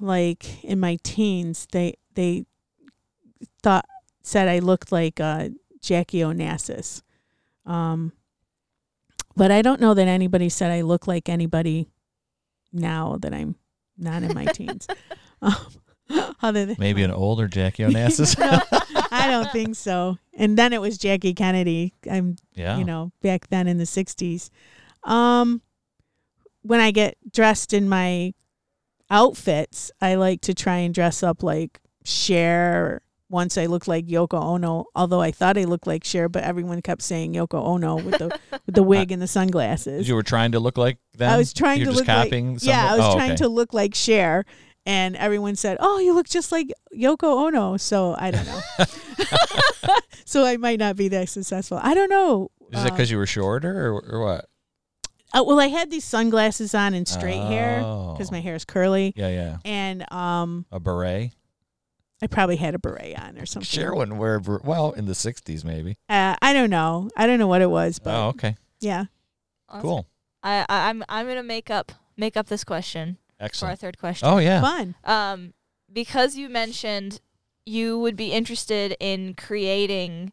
like in my teens, they they thought said I looked like uh, Jackie Onassis. Um, but I don't know that anybody said I look like anybody now that I'm not in my teens. Um, other than Maybe an older Jackie Onassis. no, I don't think so. And then it was Jackie Kennedy. I'm yeah. you know, back then in the 60s. Um, when I get dressed in my outfits, I like to try and dress up like Cher. Once I looked like Yoko Ono, although I thought I looked like Cher, but everyone kept saying Yoko Ono with the with the wig and the sunglasses. you were trying to look like them. I was trying You're to just look copying like yeah, I was Oh, trying okay. to look like Cher, and everyone said, "Oh, you look just like Yoko Ono." So I don't know. so I might not be that successful. I don't know. Is it Uh, because you were shorter or, or what? Uh, well, I had these sunglasses on and straight hair Oh. because my hair is curly, Yeah, yeah. and um, A beret. I probably had a beret on or something. Cher wouldn't wear a beret. Well, in the '60s, maybe. Uh, I don't know. I don't know what it was, but oh, okay. yeah. Awesome. Cool. I, I I'm I'm gonna make up make up this question for our Excellent. third question. Oh, yeah. Fun. Um, because you mentioned you would be interested in creating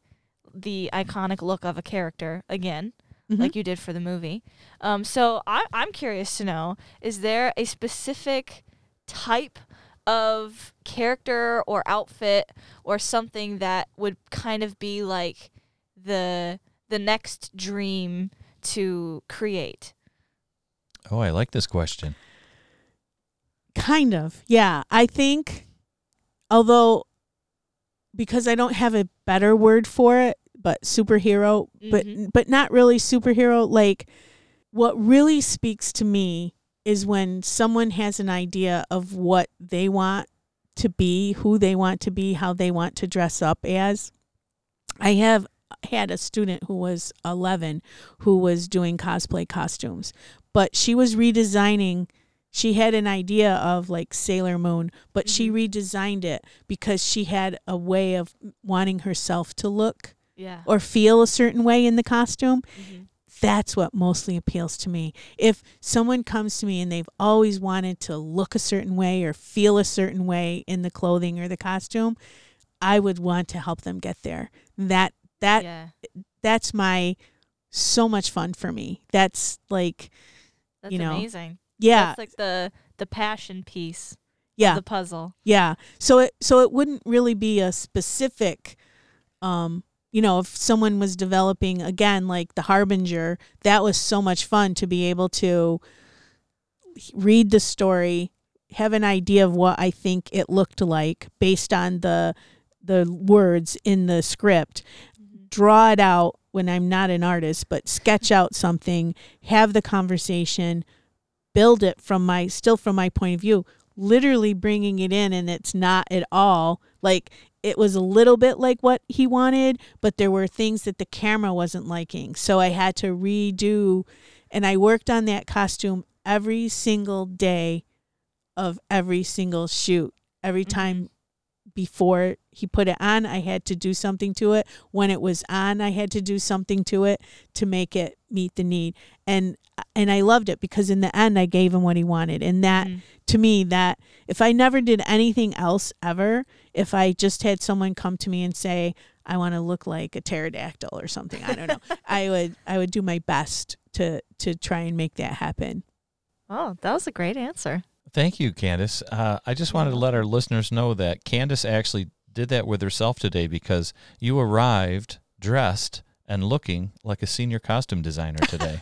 the iconic look of a character again, Mhm. like you did for the movie. Um, so I, I'm curious to know: is there a specific type of character or outfit or something that would kind of be like the the next dream to create? Oh, I like this question. Kind of. Yeah. I think, although, because I don't have a better word for it, but superhero, but Mhm. but not really superhero. Like, what really speaks to me is when someone has an idea of what they want to be, who they want to be, how they want to dress up as. I have had a student who was 11 who was doing cosplay costumes, but she was redesigning. She had an idea of like Sailor Moon, but she redesigned it because she had a way of wanting herself to look Yeah. or feel a certain way in the costume Mhm. that's what mostly appeals to me. If someone comes to me and they've always wanted to look a certain way or feel a certain way in the clothing or the costume, I would want to help them get there. That that yeah. that's my so much fun for me. That's like That's you know, amazing. yeah, That's like the the passion piece yeah. of the puzzle. Yeah. So it so it wouldn't really be a specific um you know, if someone was developing again like the harbinger, that was so much fun to be able to read the story, have an idea of what I think it looked like based on the the words in the script, mm-hmm. draw it out when I'm not an artist, but sketch out something, have the conversation, build it from my still from my point of view, literally bringing it in and it's not at all like it was a little bit like what he wanted, but there were things that the camera wasn't liking. So I had to redo and I worked on that costume every single day of every single shoot. Every mm-hmm. time before he put it on, I had to do something to it. When it was on, I had to do something to it to make it meet the need. And and I loved it because in the end I gave him what he wanted. And that mm. to me that if I never did anything else ever, if I just had someone come to me and say, I want to look like a pterodactyl or something, I don't know. I would I would do my best to to try and make that happen. Oh, that was a great answer. Thank you, Candace. Uh, I just wanted to let our listeners know that Candace actually did that with herself today because you arrived dressed and looking like a senior costume designer today.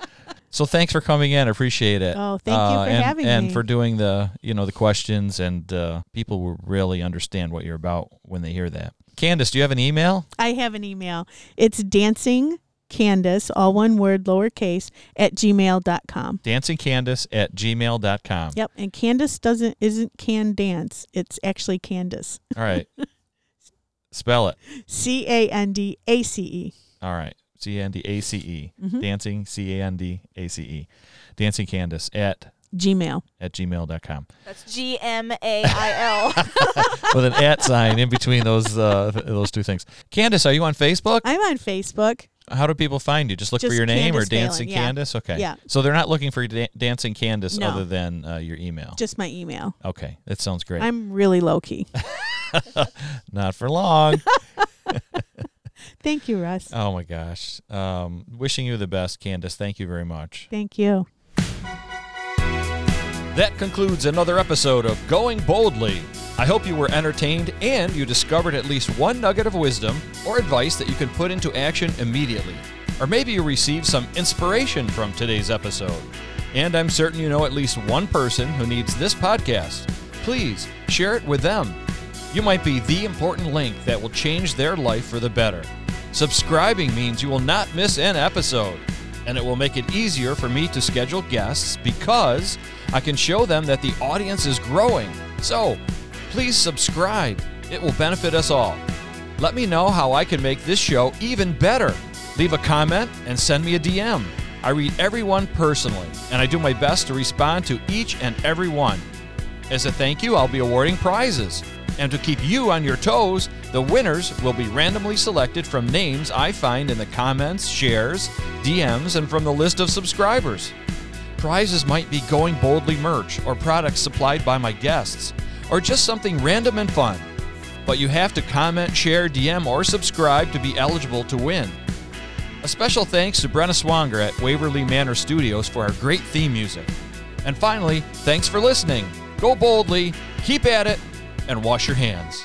so thanks for coming in. I appreciate it. Oh, thank you for and, having and me. And for doing the you know the questions and uh, people will really understand what you're about when they hear that. Candace, do you have an email? I have an email. It's dancing Candace, all one word, lowercase, at gmail.com. dancingcandace at gmail.com. Yep. And Candace doesn't isn't can dance. It's actually Candace. All right. Spell it. C A N D A C E. All right. C A N D A C E. Mhm. Dancing C A N D A C E. Dancing Candace at Gmail. at gmail.com. That's G M A I L. With an at sign in between those uh, those two things. Candace, are you on Facebook? I'm on Facebook. How do people find you? Just look for Just your name or Candace Dancing yeah. Candace? Okay. Yeah. So they're not looking for da- Dancing Candace No. other than uh, your email. Just my email. okay. That sounds great. I'm really low key. not for long. Thank you, Russ. oh my gosh. Um, wishing you the best, Candace. Thank you very much. Thank you. That concludes another episode of Going Boldly. I hope you were entertained and you discovered at least one nugget of wisdom or advice that you can put into action immediately. Or maybe you received some inspiration from today's episode. And I'm certain you know at least one person who needs this podcast. Please share it with them. You might be the important link that will change their life for the better. Subscribing means you will not miss an episode and it will make it easier for me to schedule guests because I can show them that the audience is growing. So, please subscribe. It will benefit us all. Let me know how I can make this show even better. Leave a comment and send me a DM. I read everyone personally, and I do my best to respond to each and every one. As a thank you, I'll be awarding prizes. And to keep you on your toes, the winners will be randomly selected from names I find in the comments, shares, DMs, and from the list of subscribers. Prizes might be Going Boldly merch or products supplied by my guests, or just something random and fun. But you have to comment, share, DM, or subscribe to be eligible to win. A special thanks to Brenna Swanger at Waverly Manor Studios for our great theme music. And finally, thanks for listening. Go boldly, keep at it, and wash your hands.